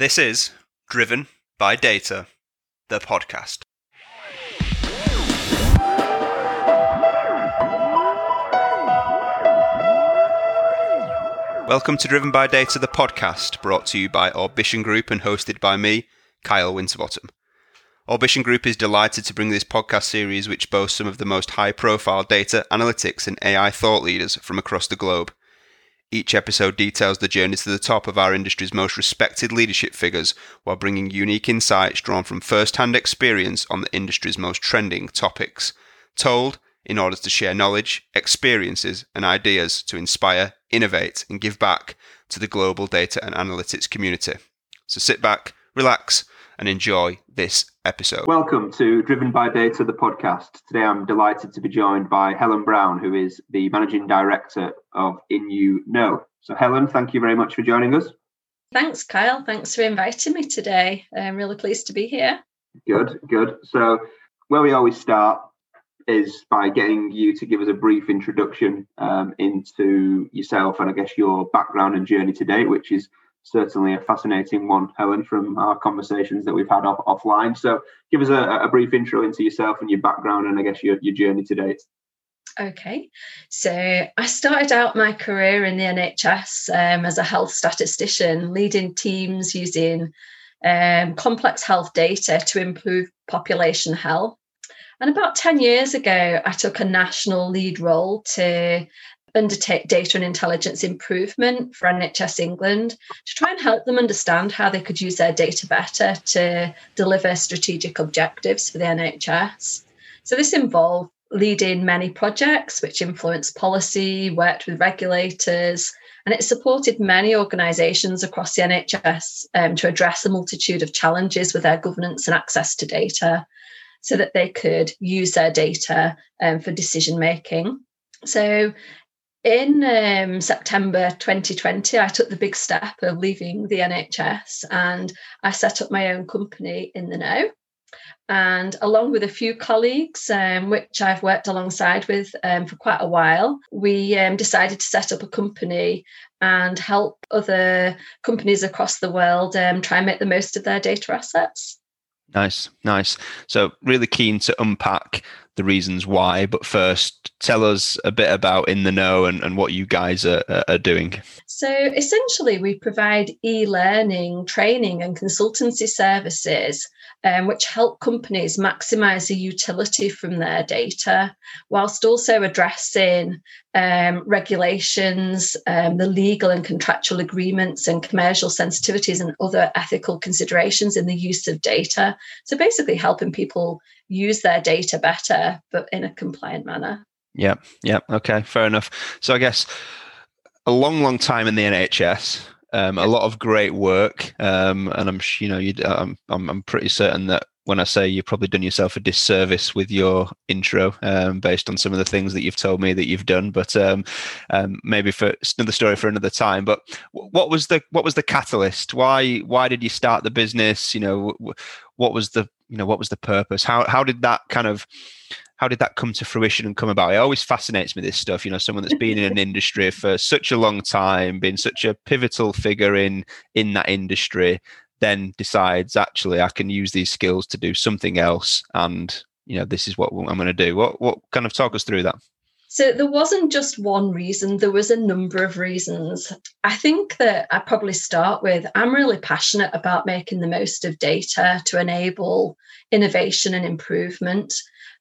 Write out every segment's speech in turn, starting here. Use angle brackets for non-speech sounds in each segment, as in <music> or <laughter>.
This is Driven by Data, the podcast. Welcome to Driven by Data, the podcast, brought to you by Orbition Group and hosted by me, Kyle Winterbottom. Orbition Group is delighted to bring this podcast series, which boasts some of the most high profile data, analytics, and AI thought leaders from across the globe. Each episode details the journey to the top of our industry's most respected leadership figures while bringing unique insights drawn from first hand experience on the industry's most trending topics. Told in order to share knowledge, experiences, and ideas to inspire, innovate, and give back to the global data and analytics community. So sit back, relax, and enjoy this episode. Welcome to Driven by Data, the podcast. Today I'm delighted to be joined by Helen Brown, who is the Managing Director of In the Know. So, Helen, thank you very much for joining us. Thanks, Kyle. Thanks for inviting me today. I'm really pleased to be here. Good, good. So, where we always start is by getting you to give us a brief introduction um, into yourself and I guess your background and journey today, which is certainly a fascinating one, Helen, from our conversations that we've had off, offline. So give us a, a, brief intro into yourself and your background and I guess your, your journey to date. Okay, so I started out my career in the NHS um, as a health statistician, leading teams using um, complex health data to improve population health. And about 10 years ago, I took a national lead role to undertake data and intelligence improvement for NHS England to try and help them understand how they could use their data better to deliver strategic objectives for the NHS. So, this involved leading many projects which influenced policy, worked with regulators, and it supported many organisations across the NHS um, to address a multitude of challenges with their governance and access to data so that they could use their data um, for decision making. So in um, September 2020, I took the big step of leaving the NHS and I set up my own company in the know. And along with a few colleagues, um, which I've worked alongside with um, for quite a while, we um, decided to set up a company and help other companies across the world um, try and make the most of their data assets. Nice, nice. So, really keen to unpack the reasons why. But first, tell us a bit about In the Know and, and what you guys are, are doing. So, essentially, we provide e learning, training, and consultancy services um, which help companies maximize the utility from their data, whilst also addressing um, regulations, um, the legal and contractual agreements, and commercial sensitivities and other ethical considerations in the use of data. So, basically, helping people use their data better, but in a compliant manner. Yeah, yeah, okay, fair enough. So, I guess a long, long time in the NHS. Um, a lot of great work, um, and I'm you know I'm, I'm, I'm pretty certain that when I say you've probably done yourself a disservice with your intro, um, based on some of the things that you've told me that you've done. But um, um, maybe for another story for another time. But what was the what was the catalyst? Why why did you start the business? You know, what was the you know what was the purpose? How how did that kind of how did that come to fruition and come about? It always fascinates me this stuff. You know, someone that's been in an industry for such a long time, been such a pivotal figure in in that industry, then decides actually I can use these skills to do something else, and you know, this is what I'm going to do. What what kind of talk us through that? So there wasn't just one reason, there was a number of reasons. I think that I probably start with I'm really passionate about making the most of data to enable innovation and improvement.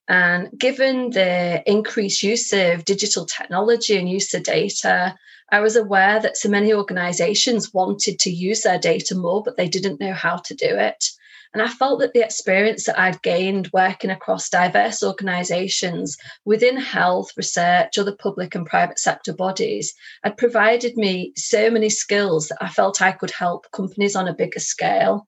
And given the increased use of digital technology and use of data, I was aware that so many organizations wanted to use their data more, but they didn't know how to do it. And I felt that the experience that I'd gained working across diverse organizations within health, research, other public and private sector bodies had provided me so many skills that I felt I could help companies on a bigger scale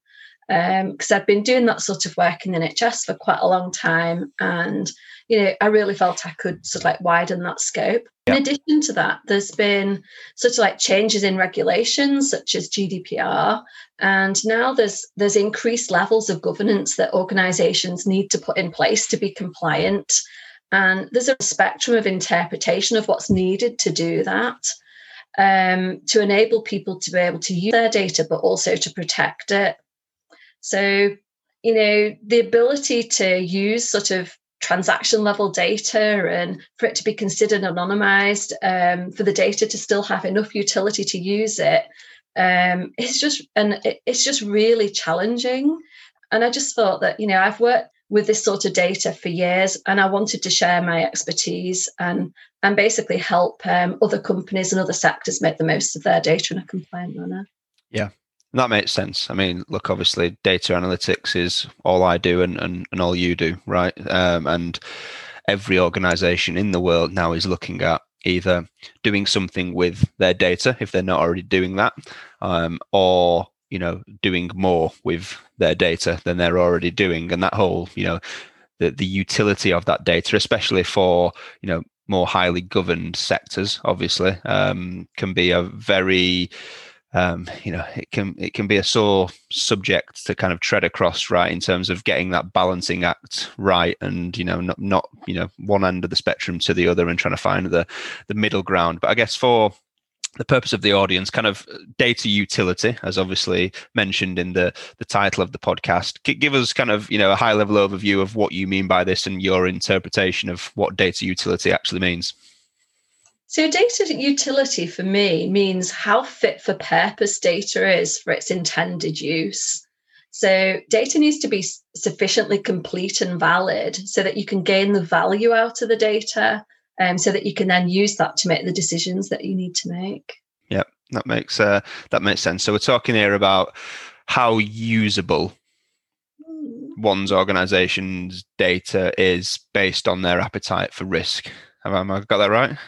because um, I've been doing that sort of work in the NHS for quite a long time, and you know I really felt I could sort of like widen that scope. Yeah. In addition to that, there's been sort of like changes in regulations such as GDPR, and now there's there's increased levels of governance that organisations need to put in place to be compliant, and there's a spectrum of interpretation of what's needed to do that. um, to enable people to be able to use their data, but also to protect it. So, you know, the ability to use sort of transaction level data and for it to be considered anonymized, um, for the data to still have enough utility to use it, um, it's just and it's just really challenging. And I just thought that you know I've worked with this sort of data for years, and I wanted to share my expertise and and basically help um, other companies and other sectors make the most of their data in a compliant manner. Yeah, that makes sense. I mean, look, obviously, data analytics is all I do and, and, and all you do, right? Um, and every organization in the world now is looking at either doing something with their data if they're not already doing that, um, or you know doing more with their data than they're already doing, and that whole you know the the utility of that data, especially for you know more highly governed sectors, obviously, um, can be a very um, you know, it can it can be a sore subject to kind of tread across, right, in terms of getting that balancing act right, and you know, not not you know one end of the spectrum to the other, and trying to find the the middle ground. But I guess for the purpose of the audience, kind of data utility, as obviously mentioned in the the title of the podcast, give us kind of you know a high level overview of what you mean by this and your interpretation of what data utility actually means. So, data utility for me means how fit for purpose data is for its intended use. So, data needs to be sufficiently complete and valid so that you can gain the value out of the data, um, so that you can then use that to make the decisions that you need to make. Yep, that makes uh, that makes sense. So, we're talking here about how usable hmm. one's organization's data is based on their appetite for risk. Have I got that right?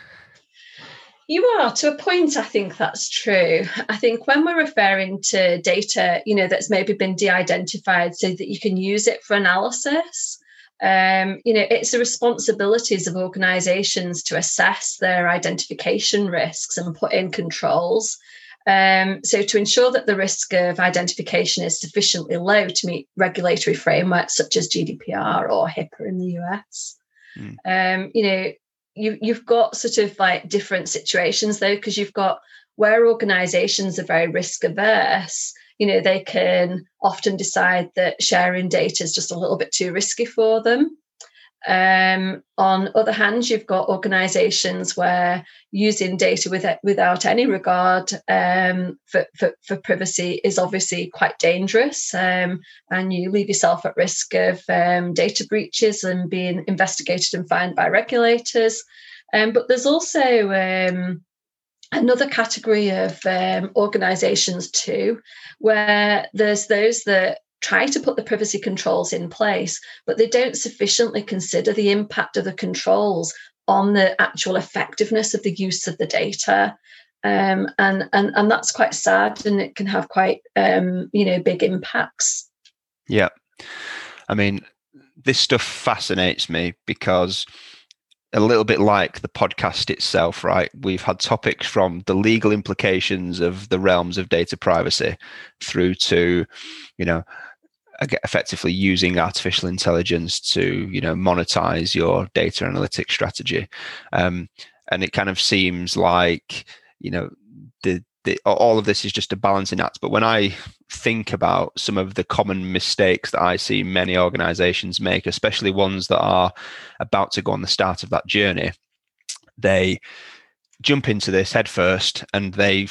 You are to a point. I think that's true. I think when we're referring to data, you know, that's maybe been de-identified so that you can use it for analysis. Um, you know, it's the responsibilities of organisations to assess their identification risks and put in controls. Um, so to ensure that the risk of identification is sufficiently low to meet regulatory frameworks such as GDPR or HIPAA in the US. Mm. Um, you know, you you've got sort of like different situations though because you've got where organizations are very risk averse you know they can often decide that sharing data is just a little bit too risky for them um, on other hand, you've got organisations where using data with, without any regard um, for, for, for, privacy is obviously quite dangerous, um, and you leave yourself at risk of um, data breaches and being investigated and fined by regulators. Um, but there's also um, another category of organizations too where there's those that try to put the privacy controls in place, but they don't sufficiently consider the impact of the controls on the actual effectiveness of the use of the data. Um, and, and and that's quite sad and it can have quite um, you know big impacts yeah i mean this stuff fascinates me because a little bit like the podcast itself, right? We've had topics from the legal implications of the realms of data privacy through to, you know, effectively using artificial intelligence to you know monetize your data analytics strategy. Um, and it kind of seems like you know the, the all of this is just a balancing act. But when i think about some of the common mistakes that i see many organizations make especially ones that are about to go on the start of that journey they jump into this head first and they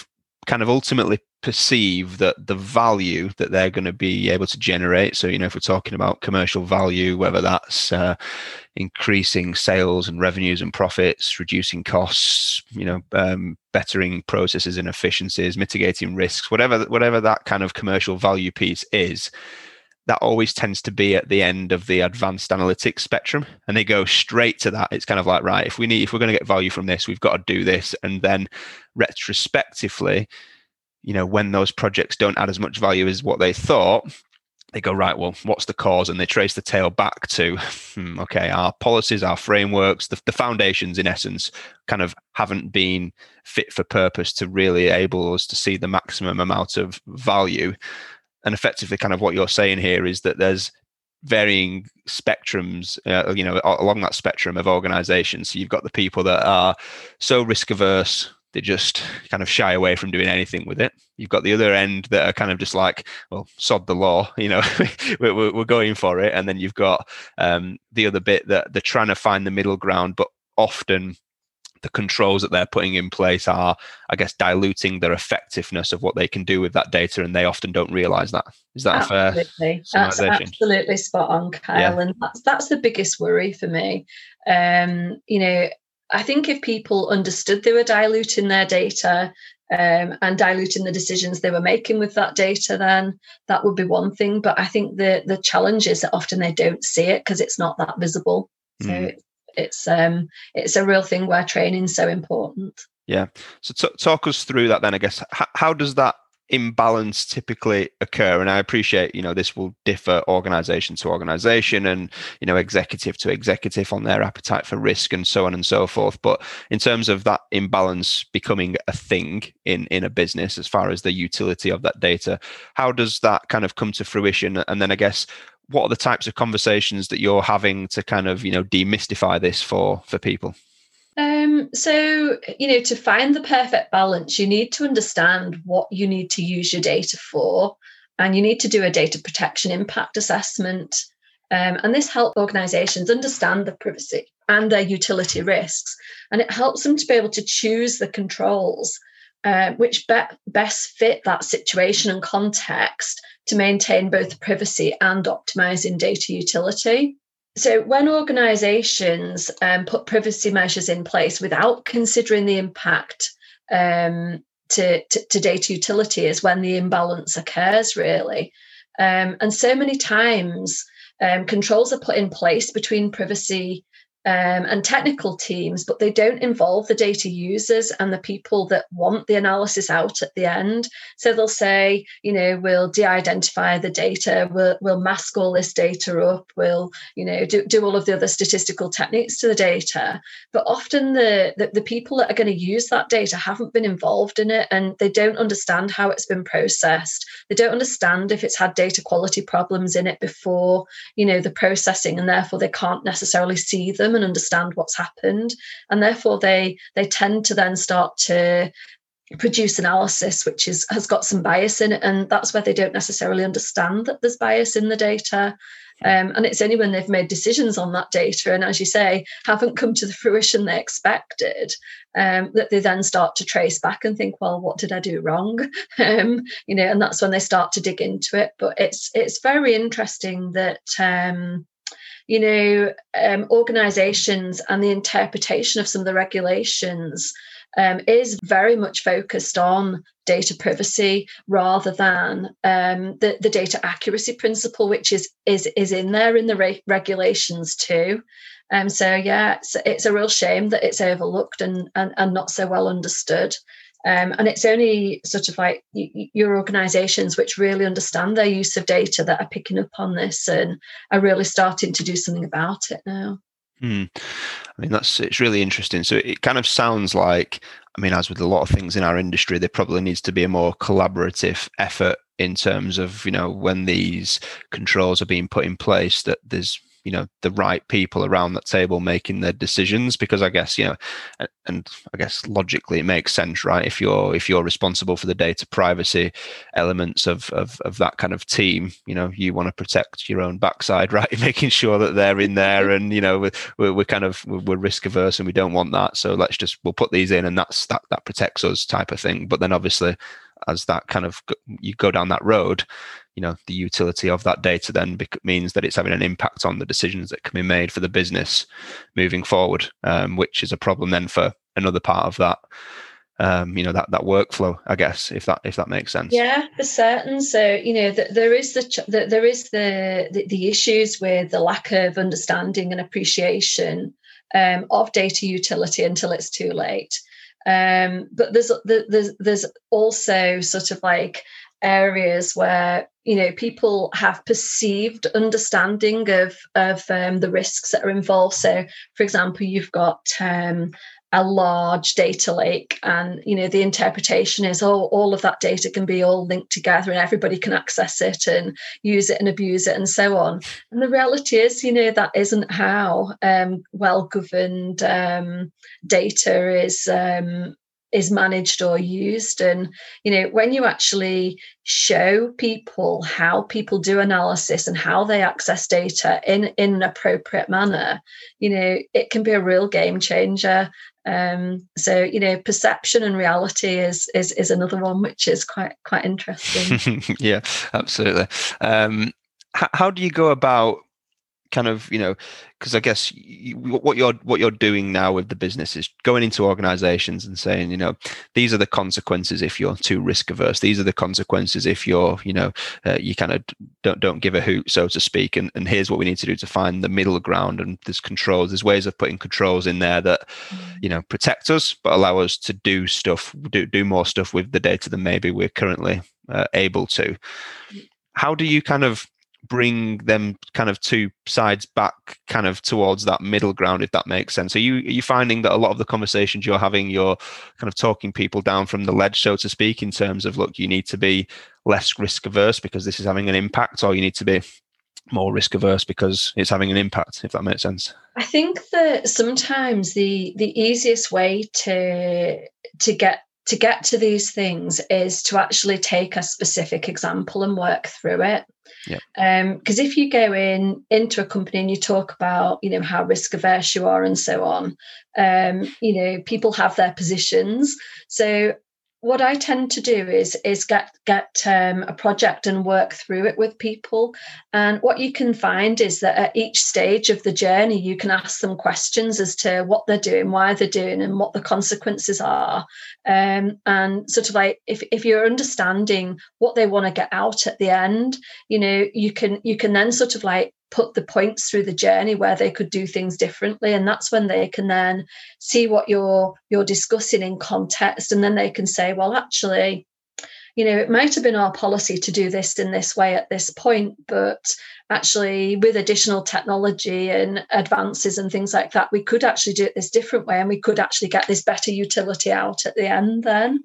kind of ultimately perceive that the value that they're going to be able to generate. So you know if we're talking about commercial value whether that's uh, increasing sales and revenues and profits reducing costs you know um, bettering processes and efficiencies mitigating risks whatever whatever that kind of commercial value piece is that always tends to be at the end of the advanced analytics spectrum and they go straight to that. It's kind of like right if we need if we're going to get value from this we've got to do this. And then retrospectively you know when those projects don't add as much value as what they thought they go right well what's the cause? And they trace the tail back to hmm, okay our policies our frameworks the, the foundations in essence kind of haven't been fit for purpose to really able us to see the maximum amount of value and effectively kind of what you're saying here is that there's varying spectrums uh, you know along that spectrum of organizations so you've got the people that are so risk averse they just kind of shy away from doing anything with it. You've got the other end that are kind of just like, well, sod the law, <laughs> you know, <laughs> we're, we're, going for it. And then you've got um, the other bit that they're trying to find the middle ground, but often the controls that they're putting in place are, I guess, diluting their effectiveness of what they can do with that data, and they often don't realize that. Is that absolutely. fair That's absolutely spot on, Kyle, yeah. and that's that's the biggest worry for me. Um, you know, I think if people understood they were diluting their data um, and diluting the decisions they were making with that data, then that would be one thing. But I think the the challenge is that often they don't see it because it's not that visible. So mm. it's um it's a real thing where training's so important. Yeah. So t- talk us through that then. I guess H- how does that imbalance typically occur and i appreciate you know this will differ organization to organization and you know executive to executive on their appetite for risk and so on and so forth but in terms of that imbalance becoming a thing in in a business as far as the utility of that data how does that kind of come to fruition and then i guess what are the types of conversations that you're having to kind of you know demystify this for for people um, so, you know, to find the perfect balance, you need to understand what you need to use your data for, and you need to do a data protection impact assessment. Um, and this helps organizations understand the privacy and their utility risks. And it helps them to be able to choose the controls uh, which be- best fit that situation and context to maintain both privacy and optimizing data utility. So, when organisations um, put privacy measures in place without considering the impact um, to, to, to, data utility, is when the imbalance occurs, really. Um, and so many times, um, controls are put in place between privacy um, and technical teams, but they don't involve the data users and the people that want the analysis out at the end. So they'll say, you know, we'll de-identify the data, we'll, we'll mask all this data up, we'll, you know, do, do all of the other statistical techniques to the data. But often the, the, the people that are going to use that data haven't been involved in it and they don't understand how it's been processed. They don't understand if it's had data quality problems in it before, you know, the processing, and therefore they can't necessarily see them and understand what's happened. And therefore they they tend to then start to produce analysis which is has got some bias in it. And that's where they don't necessarily understand that there's bias in the data. Um, and it's only when they've made decisions on that data and as you say haven't come to the fruition they expected um, that they then start to trace back and think well what did i do wrong? <laughs> Um, you know and that's when they start to dig into it. But it's it's very interesting that um, you know, um, organizations and the interpretation of some of the regulations um, is very much focused on data privacy rather than um, the, the data accuracy principle, which is is is in there in the re- regulations too. Um, so yeah, it's, it's a real shame that it's overlooked and, and and not so well understood. Um, and it's only sort of like your organizations which really understand their use of data that are picking up on this and are really starting to do something about it now. Hmm. I mean, that's it's really interesting. So it kind of sounds like, I mean, as with a lot of things in our industry, there probably needs to be a more collaborative effort in terms of, you know, when these controls are being put in place, that there's you know the right people around that table making their decisions because i guess you know and i guess logically it makes sense right? If you're if you're responsible for the data privacy elements of of, of that kind of team you know you want to protect your own backside <laughs> right? Making sure that they're in there and you know we're, we're kind of we're risk averse and we don't want that. So let's just we'll put these in and that's that that protects us type of thing. But then obviously as that kind of you go down that road you know the utility of that data then means that it's having an impact on the decisions that can be made for the business moving forward um, which is a problem then for another part of that um, you know that that workflow i guess if that if that makes sense. Yeah for certain. So you know the, there is the, the there is the, the, the issues with the lack of understanding and appreciation um, of data utility until it's too late um, but there's there's there's also sort of like areas where you know people have perceived understanding of of um, the risks that are involved. So for example you've got um, a large data lake. And you know the interpretation is oh all of that data can be all linked together and everybody can access it and use it and abuse it and so on. And the reality is you know that isn't how um, well governed um, data is um, is managed or used. And you know when you actually show people how people do analysis and how they access data in in an appropriate manner you know it can be a real game changer um, so you know perception and reality is is is another one which is quite quite interesting. <laughs> Yeah absolutely. Um, how, how do you go about kind of you know because i guess you, what you're what you're doing now with the business is going into organizations and saying you know these are the consequences if you're too risk averse. These are the consequences if you're you know uh, you kind of don't don't give a hoot so to speak. And, and here's what we need to do to find the middle ground. And there's controls there's ways of putting controls in there that you know protect us but allow us to do stuff do, do more stuff with the data than maybe we're currently uh, able to. How do you kind of bring them kind of two sides back kind of towards that middle ground if that makes sense. Are you are you finding that a lot of the conversations you're having you're kind of talking people down from the ledge so to speak in terms of look you need to be less risk averse because this is having an impact or you need to be more risk averse because it's having an impact if that makes sense? I think that sometimes the the easiest way to to get to get to these things is to actually take a specific example and work through it yeah. Because um, if you go in into a company and you talk about, you know, how risk averse you are and so on, um, you know, people have their positions. So what I tend to do is is get get um, a project and work through it with people. And what you can find is that at each stage of the journey, you can ask them questions as to what they're doing, why they're doing, and what the consequences are. Um, and sort of like if if you're understanding what they want to get out at the end, you know, you can you can then sort of like put the points through the journey where they could do things differently. And that's when they can then see what you're you're discussing in context. And then they can say well actually you know it might have been our policy to do this in this way at this point but actually with additional technology and advances and things like that we could actually do it this different way and we could actually get this better utility out at the end then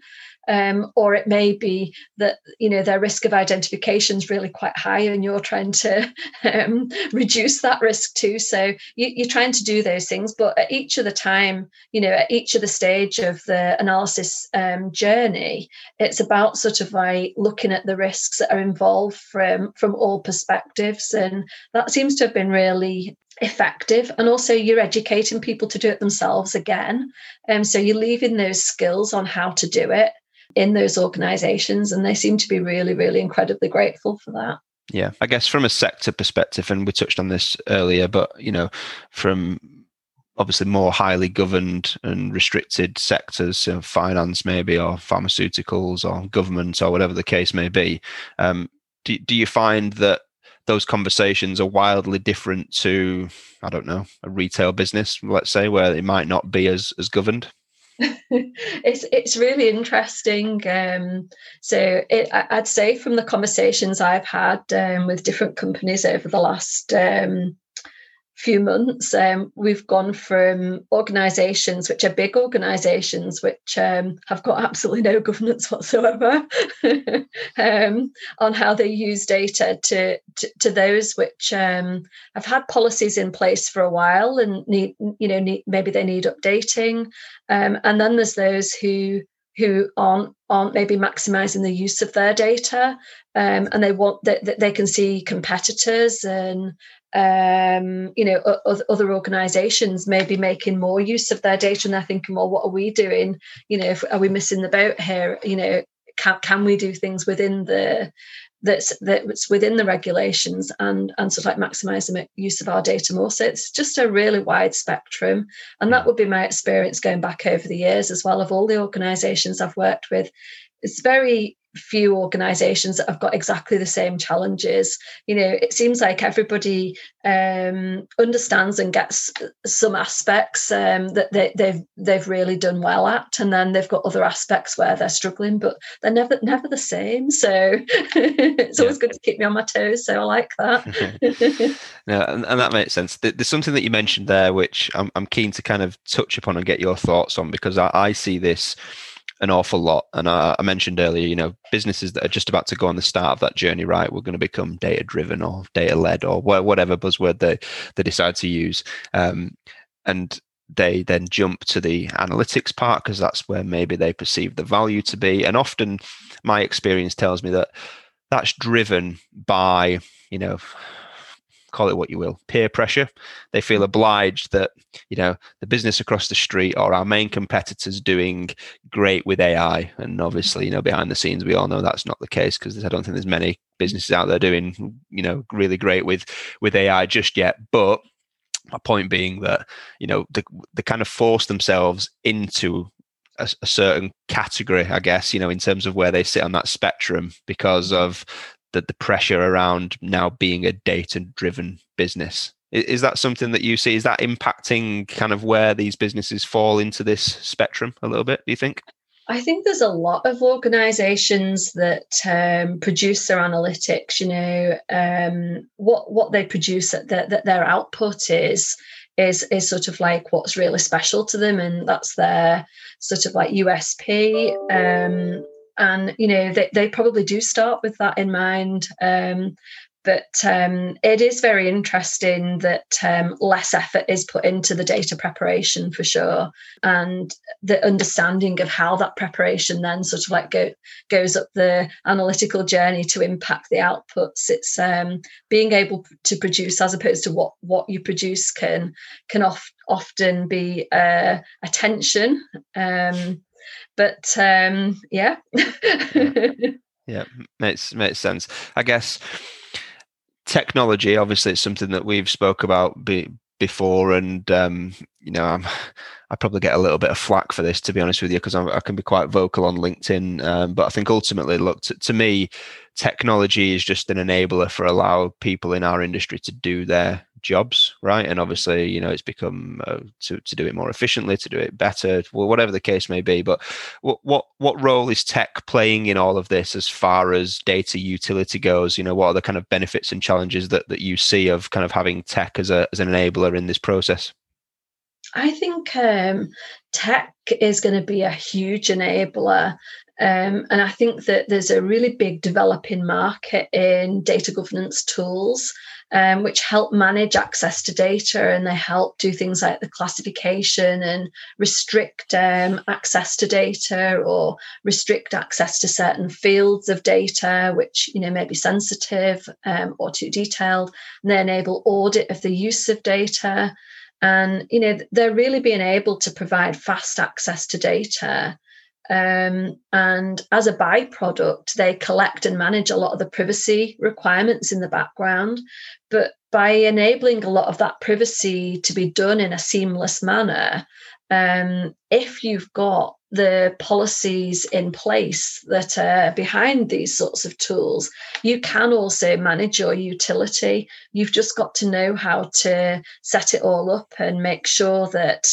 um, or it may be that you know their risk of identification is really quite high and you're trying to <laughs> um, reduce that risk too. So you, are trying to do those things but at each of the time you know at each of the stage of the analysis um, journey it's about sort of like looking at the risks that are involved from from all perspectives. And that seems to have been really effective. And also you're educating people to do it themselves again. Um, so you're leaving those skills on how to do it in those organizations and they seem to be really really incredibly grateful for that yeah i guess from a sector perspective and we touched on this earlier but you know from obviously more highly governed and restricted sectors, finance maybe, or pharmaceuticals, or government, or whatever the case may be. Um, do, do you find that those conversations are wildly different to, I don't know, a retail business, let's say, where it might not be as as governed? <laughs> it's it's really interesting. Um, so it, I'd say from the conversations I've had um, with different companies over the last um, few months, um, we've gone from organisations which are big organisations which um, have got absolutely no governance whatsoever <laughs> um, on how they use data to to, to those which um, have had policies in place for a while and need you know need, maybe they need updating, um, and then there's those who who aren't aren't maybe maximizing the use of their data um, and they want that they, they, can see competitors and um, you know, other organisations may be making more use of their data, and they're thinking, well, what are we doing? You know, if, are we missing the boat here? You know, can can we do things within the that's that's within the regulations and and sort of like maximize the use of our data more so it's just a really wide spectrum and that would be my experience going back over the years as well of all the organizations i've worked with it's very few organizations that have got exactly the same challenges. You know it seems like everybody um, understands and gets some aspects um, that they, they've they've really done well at and then they've got other aspects where they're struggling but they're never never the same. So <laughs> it's always good to keep me on my toes so i like that. <laughs> Yeah and, and, that makes sense. There's something that you mentioned there which I'm, I'm keen to kind of touch upon and get your thoughts on because I, I see this an awful lot. And I, I, mentioned earlier, you know, businesses that are just about to go on the start of that journey, right? We're going to become data driven or data led or whatever buzzword they, they decide to use. Um, and they then jump to the analytics part because that's where maybe they perceive the value to be. And often my experience tells me that that's driven by, you know, call it what you will, peer pressure. They feel mm. obliged that, you know, the business across the street or our main competitors doing great with AI. And obviously, you know, behind the scenes, we all know that's not the case because I don't think there's many businesses out there doing, you know, really great with with AI just yet. But my point being that, you know, they, they kind of force themselves into a, a, certain category, I guess, you know, in terms of where they sit on that spectrum because mm. of the, the pressure around now being a data driven business. Is, is that something that you see? Is that impacting kind of where these businesses fall into this spectrum a little bit, do you think? I think there's a lot of organisations that um, produce their analytics. You know, um, what what they produce, that their, their output is is is sort of like what's really special to them, and that's their sort of like USP. Um, and you know they, they probably do start with that in mind um, but um, it is very interesting that um, less effort is put into the data preparation for sure. And the understanding of how that preparation then sort of like go, goes up the analytical journey to impact the outputs. It's um, being able to produce as opposed to what what you produce can can oft, often be uh, attention um, but um, yeah. <laughs> yeah, makes makes sense. I guess technology, obviously, it's something that we've spoke about be, before, and um, you know, I'm I probably get a little bit of flack for this, to be honest with you, because I can be quite vocal on LinkedIn. Um, but I think ultimately, look, to, to, me, technology is just an enabler for allow people in our industry to do their jobs, right? And obviously, you know, it's become uh, to to do it more efficiently, to do it better, whatever the case may be. But what what what role is tech playing in all of this as far as data utility goes? You know, what are the kind of benefits and challenges that that you see of kind of having tech as a as an enabler in this process? I think um, tech is going to be a huge enabler. Um, and I think that there's a really big developing market in data governance tools um, which help manage access to data and they help do things like the classification and restrict um, access to data or restrict access to certain fields of data which you know may be sensitive um, or too detailed. And they enable audit of the use of data. And you know they're really being able to provide fast access to data um, and as a byproduct, they collect and manage a lot of the privacy requirements in the background. But by enabling a lot of that privacy to be done in a seamless manner, um, if you've got the policies in place that are behind these sorts of tools, you can also manage your utility. You've just got to know how to set it all up and make sure that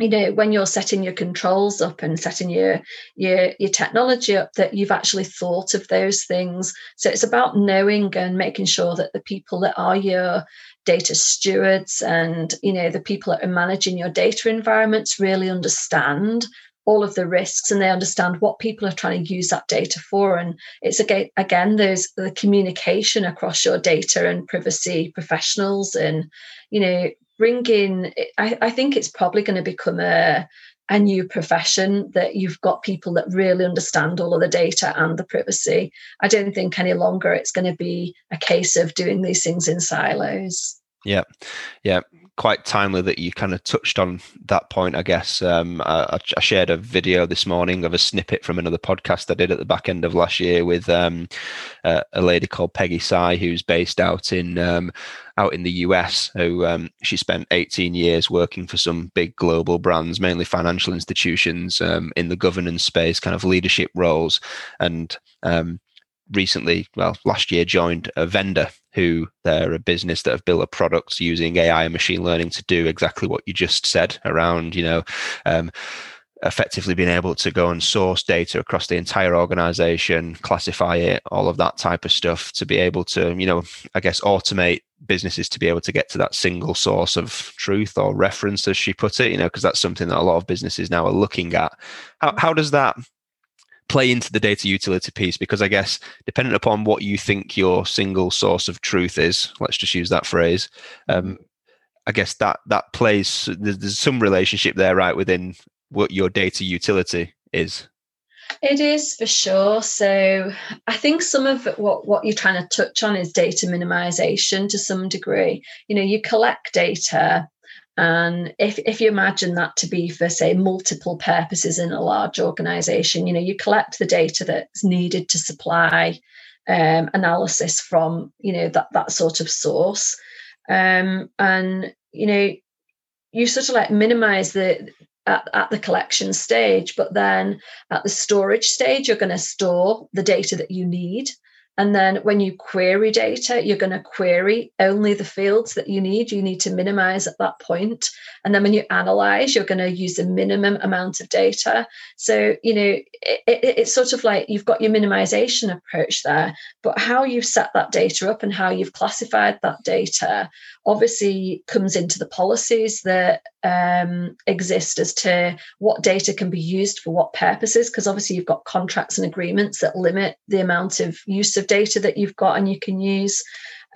you know when you're setting your controls up and setting your your your technology up that you've actually thought of those things. So it's about knowing and making sure that the people that are your data stewards and you know the people that are managing your data environments really understand all of the risks and they understand what people are trying to use that data for. And it's again again there's the communication across your data and privacy professionals and you know bringing I, I think it's probably going to become a a new profession that you've got people that really understand all of the data and the privacy. I don't think any longer it's going to be a case of doing these things in silos. Yeah, yeah, quite timely that you kind of touched on that point. I guess um, I, I, shared a video this morning of a snippet from another podcast I did at the back end of last year with um, uh, a lady called Peggy Tsai, who's based out in um, out in the US. Who um, she spent 18 years working for some big global brands, mainly financial institutions, um, in the governance space, kind of leadership roles, and um, recently, well, last year joined a vendor who they're a business that have built a product using AI and machine learning to do exactly what you just said around, you know, um, effectively being able to go and source data across the entire organization, classify it, all of that type of stuff to be able to, you know, I guess automate businesses to be able to get to that single source of truth or reference, as she put it, you know, because that's something that a lot of businesses now are looking at. How, how does that play into the data utility piece because I guess depending upon what you think your single source of truth is, let's just use that phrase. Um, I guess that that plays there's, there's some relationship there, right, within what your data utility is. It is for sure. So I think some of what, what you're trying to touch on is data minimization to some degree. You know, you collect data and if, if you imagine that to be for, say, multiple purposes in a large organization, you know, you collect the data that's needed to supply um, analysis from, you know, that, that sort of source. Um, and, you know, you sort of like minimize the at, at the collection stage, but then at the storage stage, you're going to store the data that you need. And then when you query data, you're going to query only the fields that you need. You need to minimize at that point. And then when you analyze, you're going to use a minimum amount of data. So, you know, it, it, it's sort of like you've got your minimization approach there, but how you've set that data up and how you've classified that data obviously comes into the policies that um, exist as to what data can be used for what purposes, because obviously you've got contracts and agreements that limit the amount of use of data that you've got and you can use.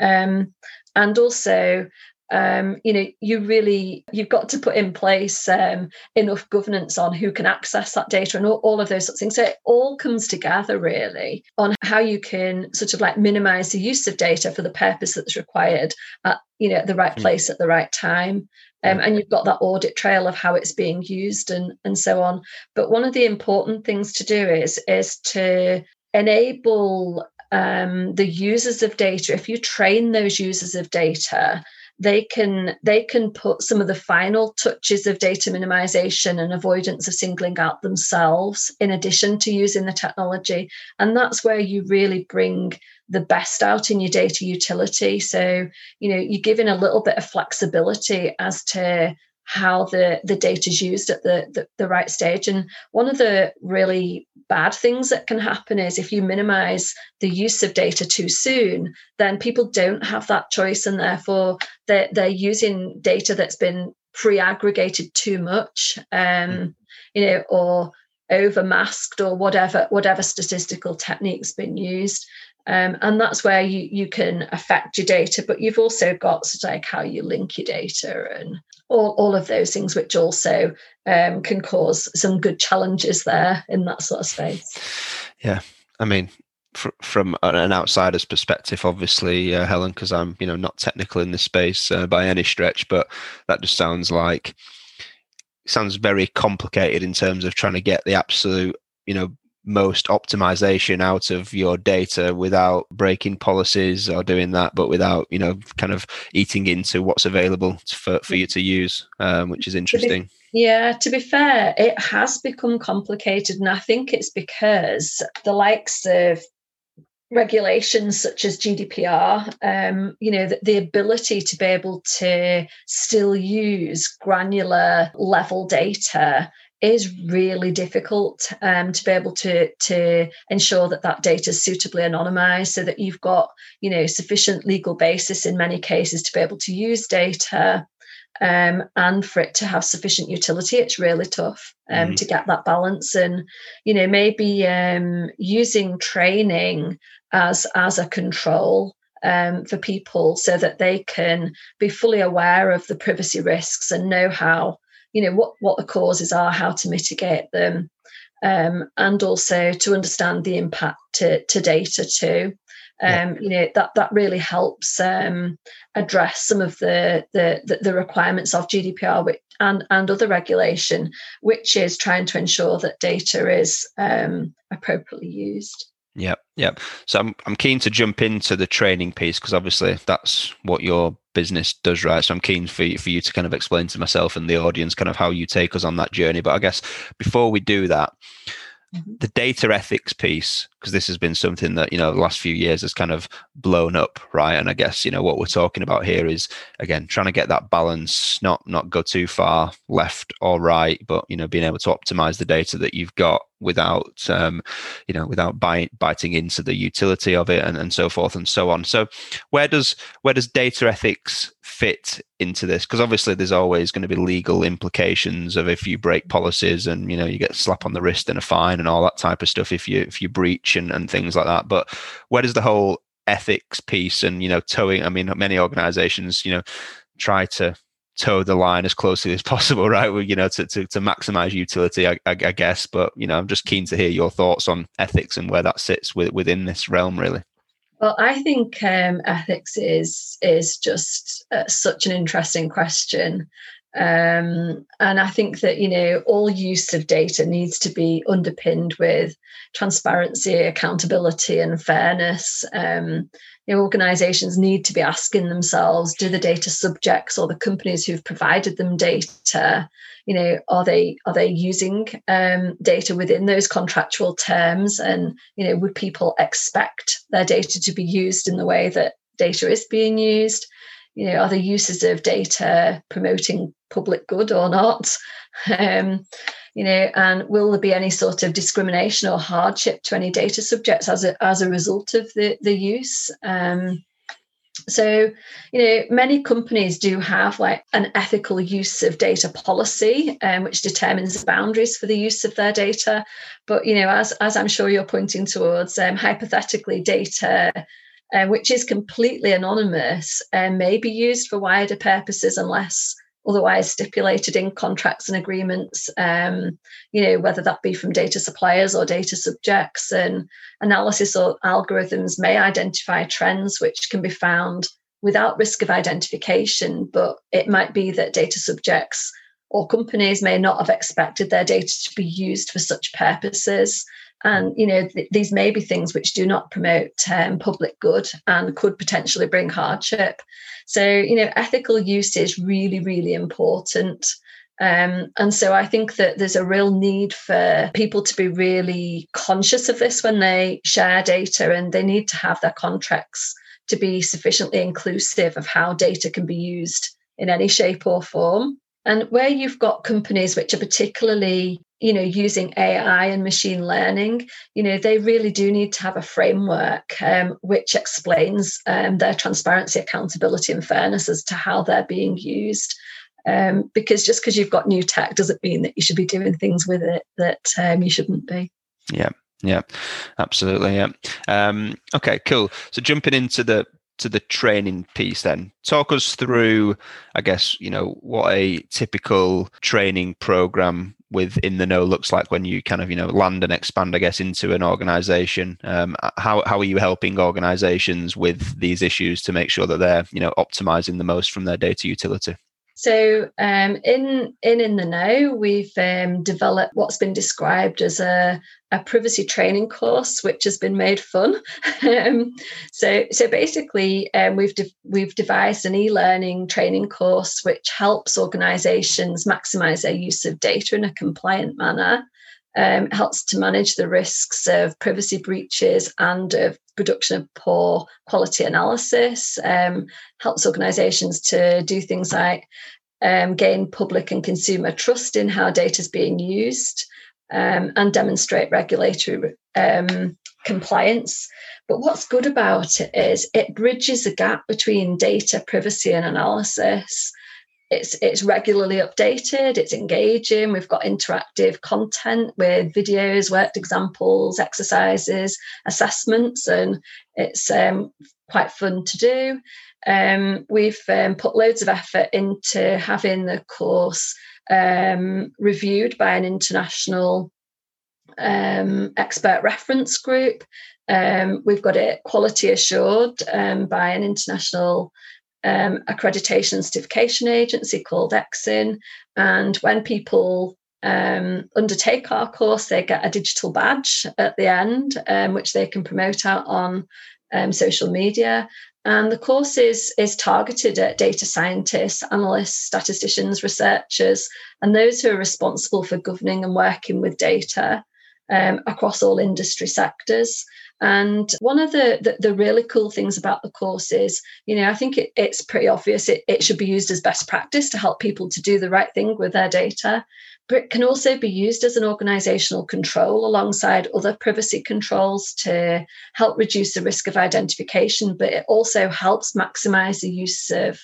Um, and also um, you know you really you've got to put in place um, enough governance on who can access that data and all, all of those sorts of things so it all comes together really on how you can sort of like minimize the use of data for the purpose that's required at you know at the right hmm. place at the right time um, and you've got that audit trail of how it's being used and and so on. But one of the important things to do is is to enable um, the users of data. If you train those users of data they can they can put some of the final touches of data minimization and avoidance of singling out themselves in addition to using the technology. And that's where you really bring the best out in your data utility. So you know you're giving a little bit of flexibility as to how the the data is used at the, the, the right stage. And one of the really bad things that can happen is if you minimize the use of data too soon then people don't have that choice and therefore they're, they're using data that's been pre-aggregated too much um mm. you know or over masked or whatever whatever statistical technique's been used um, and that's where you you can affect your data but you've also got sort of like how you link your data and all, all of those things which also um, can cause some good challenges there in that sort of space. Yeah. I mean fr- from an outsider's perspective obviously uh, helen because i'm you know not technical in this space uh, by any stretch but that just sounds like sounds very complicated in terms of trying to get the absolute you know most optimization out of your data without breaking policies or doing that, but without you know kind of eating into what's available for, for you to use, um, which is interesting. Yeah, to be fair, it has become complicated, and I think it's because the likes of regulations such as GDPR, um, you know, the, the, ability to be able to still use granular level data is really difficult um, to be able to to ensure that that data is suitably anonymized so that you've got you know sufficient legal basis in many cases to be able to use data um, and for it to have sufficient utility it's really tough um, mm. to get that balance and you know maybe um, using training as as a control um, for people so that they can be fully aware of the privacy risks and know how you know what what the causes are how to mitigate them um, and also to understand the impact to, to data too um, you know that that really helps um, address some of the, the the requirements of GDPR which, and and other regulation, which is trying to ensure that data is um, appropriately used. Yeah, yeah. So I'm I'm keen to jump into the training piece because obviously that's what your business does, right? So I'm keen for you, for you to kind of explain to myself and the audience kind of how you take us on that journey. But I guess before we do that, mm-hmm. the data ethics piece because this has been something that you know the last few years has kind of blown up right and i guess you know what we're talking about here is again trying to get that balance not not go too far left or right but you know being able to optimize the data that you've got without um, you know without bite, biting into the utility of it and, and so forth and so on so where does where does data ethics fit into this because obviously there's always going to be legal implications of if you break policies and you know you get slap on the wrist and a fine and all that type of stuff if you if you breach and, and things like that. But where does the whole ethics piece and you know toeing? I mean, many organisations you know try to toe the line as closely as <laughs> possible, right? You know, to, to, to maximize utility, I, I, I, guess. But, you know, I'm just keen to hear your thoughts on ethics and where that sits with, within this realm, really. Well, I think um, ethics is is just uh, such an interesting question. Um, and I think that you know all use of data needs to be underpinned with transparency, accountability, and fairness. Um, you know, organizations need to be asking themselves: Do the data subjects or the companies who've provided them data, you know, are they are they using um, data within those contractual terms? And you know, would people expect their data to be used in the way that data is being used? you know, are the uses of data promoting public good or not? <laughs> Um, you know, and will there be any sort of discrimination or hardship to any data subjects as a as a result of the the use? Um, so, you know, many companies do have like an ethical use of data policy, um, which determines the boundaries for the use of their data. But you know, as as I'm sure you're pointing towards, um, hypothetically, data uh, which is completely anonymous and may be used for wider purposes unless otherwise stipulated in contracts and agreements, um, you know, whether that be from data suppliers or data subjects. And analysis or algorithms may identify trends which can be found without risk of identification, but it might be that data subjects or companies may not have expected their data to be used for such purposes and you know th- these may be things which do not promote um, public good and could potentially bring hardship so you know ethical use is really really important um, and so I think that there's a real need for people to be really conscious of this when they share data, and they need to have their contracts to be sufficiently inclusive of how data can be used in any shape or form. And where you've got companies which are particularly you know using ai and machine learning you know they really do need to have a framework um, which explains um, their transparency accountability and fairness as to how they're being used. Um, because just because you've got new tech doesn't mean that you should be doing things with it that um, you shouldn't be. Yeah yeah absolutely yeah. Um, okay cool. So jumping into the to the training piece then talk us through i guess you know what a typical training program with in the know looks like when you kind of you know land and expand i guess into an organization. Um, how, how are you helping organizations with these issues to make sure that they're you know optimizing the most from their data utility so um, in in in the know, we've um, developed what's been described as a, a privacy training course, which has been made fun. <laughs> um, so so basically, um, we've de- we've devised an e-learning training course which helps organisations maximise their use of data in a compliant manner um, helps to manage the risks of privacy breaches and of production of poor quality analysis, um, helps organizations to do things like um, gain public and consumer trust in how data is being used um, and demonstrate regulatory um, compliance. But what's good about it is it bridges the gap between data privacy and analysis it's it's regularly updated it's engaging we've got interactive content with videos worked examples exercises assessments and it's um, quite fun to do. Um, we've um, put loads of effort into having the course um, reviewed by an international um, expert reference group. Um, we've got it quality assured by an international um, accreditation certification agency called EXIN. And when people um, undertake our course, they get a digital badge at the end, um, which they can promote out on um, social media. And the course is, is targeted at data scientists, analysts, statisticians, researchers, and those who are responsible for governing and working with data um, across all industry sectors. And one of the, the, the, really cool things about the course is, you know, I think it, it's pretty obvious it, it should be used as best practice to help people to do the right thing with their data. But it can also be used as an organizational control alongside other privacy controls to help reduce the risk of identification. But it also helps maximize the use of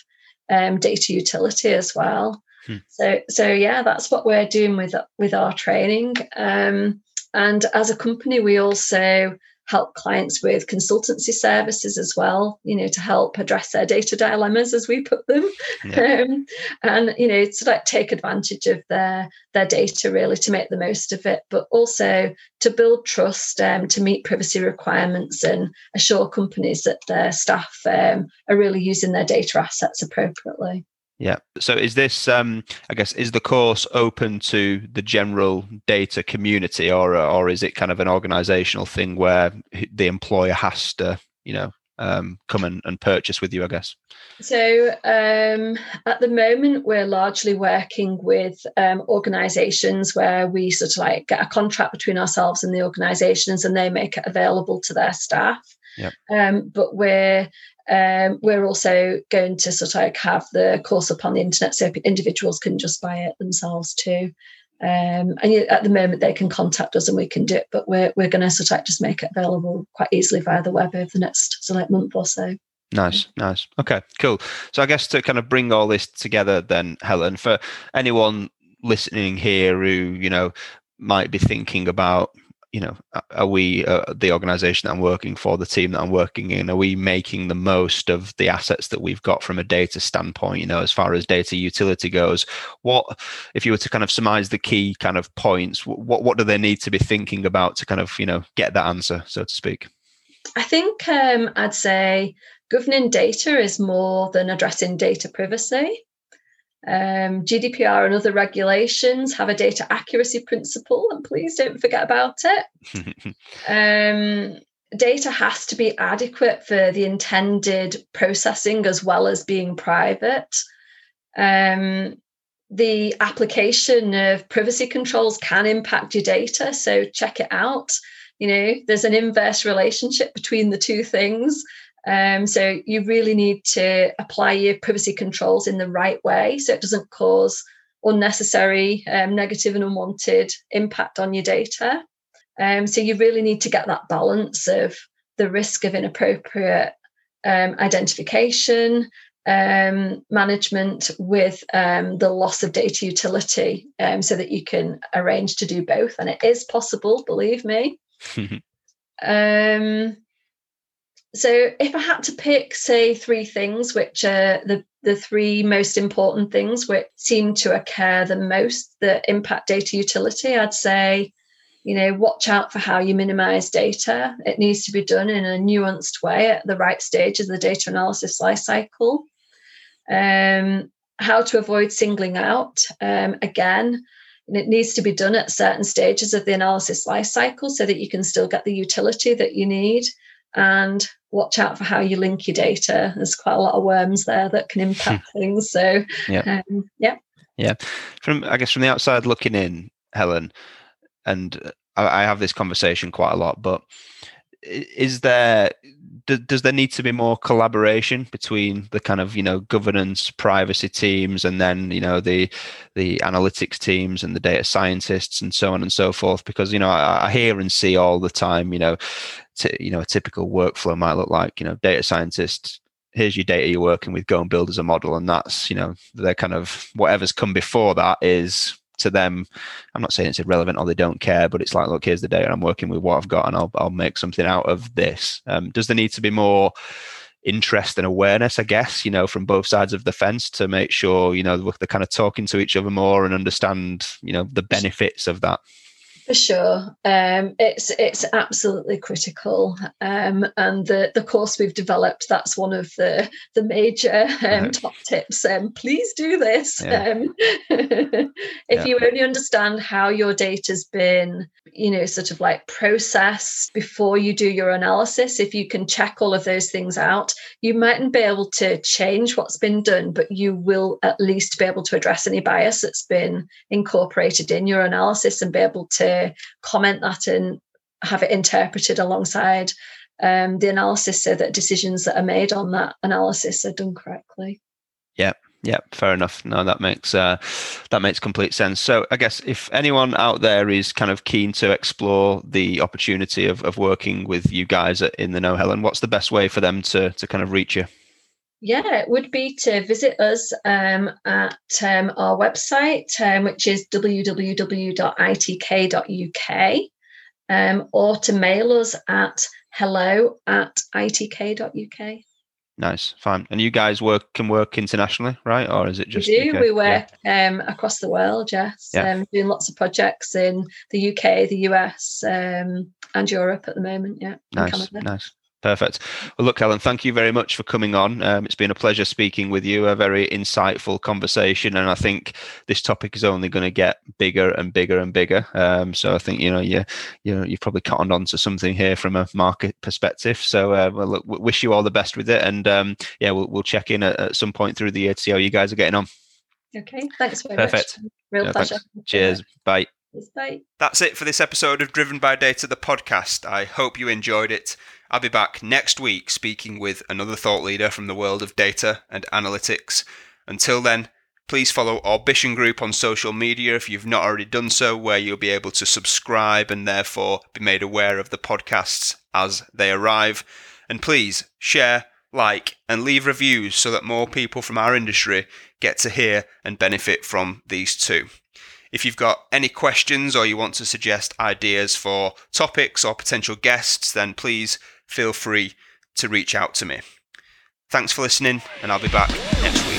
um, data utility as well. Hmm. So, so yeah, that's what we're doing with with our training. Um, and as a company, we also help clients with consultancy services as well, you know, to help address their data dilemmas, as we put them, yeah. <laughs> um, and you know, to like take advantage of their their data really to make the most of it, but also to build trust, um, to meet privacy requirements, and assure companies that their staff um, are really using their data assets appropriately. Yeah. So is this, um, I guess, is the course open to the general data community, or or is it kind of an organisational thing where the employer has to, you know, um, come and, and purchase with you? I guess. So um, at the moment, we're largely working with um, organisations where we sort of like get a contract between ourselves and the organisations, and they make it available to their staff. Yep. Um, but we're um, we're also going to sort of like have the course up on the internet so individuals can just buy it themselves too. Um, and at the moment they can contact us and we can do it, but we're we're going to sort of just make it available quite easily via the web over the next so like month or so. Nice, nice. Okay, cool. So I guess to kind of bring all this together, then Helen, for anyone listening here who you know might be thinking about you know, are we uh, the organization that I'm working for, the team that I'm working in, are we making the most of the assets that we've got from a data standpoint? You know, as far as data utility goes, what if you were to kind of surmise the key kind of points? What what do they need to be thinking about to kind of you know get that answer, so to speak? I think um, I'd say governing data is more than addressing data privacy. Um, GDPR and other regulations have a data accuracy principle, and please don't forget about it. <laughs> um, data has to be adequate for the intended processing as well as being private. Um, the application of privacy controls can impact your data, so check it out. You know, there's an inverse relationship between the two things. Um, so you really need to apply your privacy controls in the right way so it doesn't cause unnecessary um, negative and unwanted impact on your data. Um, so you really need to get that balance of the risk of inappropriate um, identification, um, management with um, the loss of data utility um, so that you can arrange to do both. And it is possible, believe me. <laughs> so if I had to pick, say, three things, which are the, the three most important things which seem to occur the most that impact data utility, I'd say, you know, watch out for how you minimize data. It needs to be done in a nuanced way at the right stage of the data analysis lifecycle. Um, how to avoid singling out. Um, again, it needs to be done at certain stages of the analysis lifecycle so that you can still get the utility that you need and watch out for how you link your data. There's quite a lot of worms there that can impact <laughs> things. So, yeah, um, yeah, yeah. From I guess from the outside looking in, Helen, and uh, I, I have this conversation quite a lot, but is there does there need to be more collaboration between the kind of you know governance privacy teams and then you know the the analytics teams and the data scientists and so on and so forth? Because you know i, I hear and see all the time you know t- you know a typical workflow might look like you know data scientist here's your data you're working with go and build as a model. And that's you know they're kind of whatever's come before that is to them. I'm not saying it's irrelevant or they don't care but it's like look here's the data i'm working with what i've got and i'll, I'll make something out of this. Um, does there need to be more interest and awareness i guess you know from both sides of the fence to make sure you know they're kind of talking to each other more and understand you know the benefits of that for sure, um, it's it's absolutely critical, um, and the the course we've developed that's one of the the major um, right. top tips. Um, please do this. Yeah. Um, <laughs> if yeah. you only understand how your data's been, you know, sort of like processed before you do your analysis, if you can check all of those things out, you mightn't be able to change what's been done, but you will at least be able to address any bias that's been incorporated in your analysis and be able to comment that and have it interpreted alongside um, the analysis so that decisions that are made on that analysis are done correctly. Yeah, yeah, fair enough. No, that makes uh, that makes complete sense. So, I guess if anyone out there is kind of keen to explore the opportunity of, of working with you guys in the Know Helen, what's the best way for them to to kind of reach you? Yeah, it would be to visit us um, at um, our website, um, which is www.itk.uk, um, or to mail us at hello at itk.uk. Nice, fine. And you guys work can work internationally, right? Or is it just we do? UK? We work yeah. um, across the world, yes. Yeah. Um, doing lots of projects in the UK, the US, um, and Europe at the moment. Yeah. Nice, nice. Perfect. Well, look, Helen, thank you very much for coming on. Um, it's been a pleasure speaking with you, a very insightful conversation. And I think this topic is only going to get bigger and bigger and bigger. Um, so I think, you know, you, you, you've probably cottoned on to something here from a market perspective. So, uh, well, look, wish you all the best with it. And um, yeah, we'll, we'll check in at, at, some point through the year to see how you guys are getting on. Okay. Thanks very Perfect. much. Real yeah, pleasure. Thanks. Cheers. Bye. Bye. That's it for this episode of Driven by Data, the podcast. I hope you enjoyed it. I'll be back next week speaking with another thought leader from the world of data and analytics. Until then, please follow Orbition Group on social media if you've not already done so, where you'll be able to subscribe and therefore be made aware of the podcasts as they arrive. And please share, like, and leave reviews so that more people from our industry get to hear and benefit from these too. If you've got any questions or you want to suggest ideas for topics or potential guests, then please feel free to reach out to me. Thanks for listening, and I'll be back next week.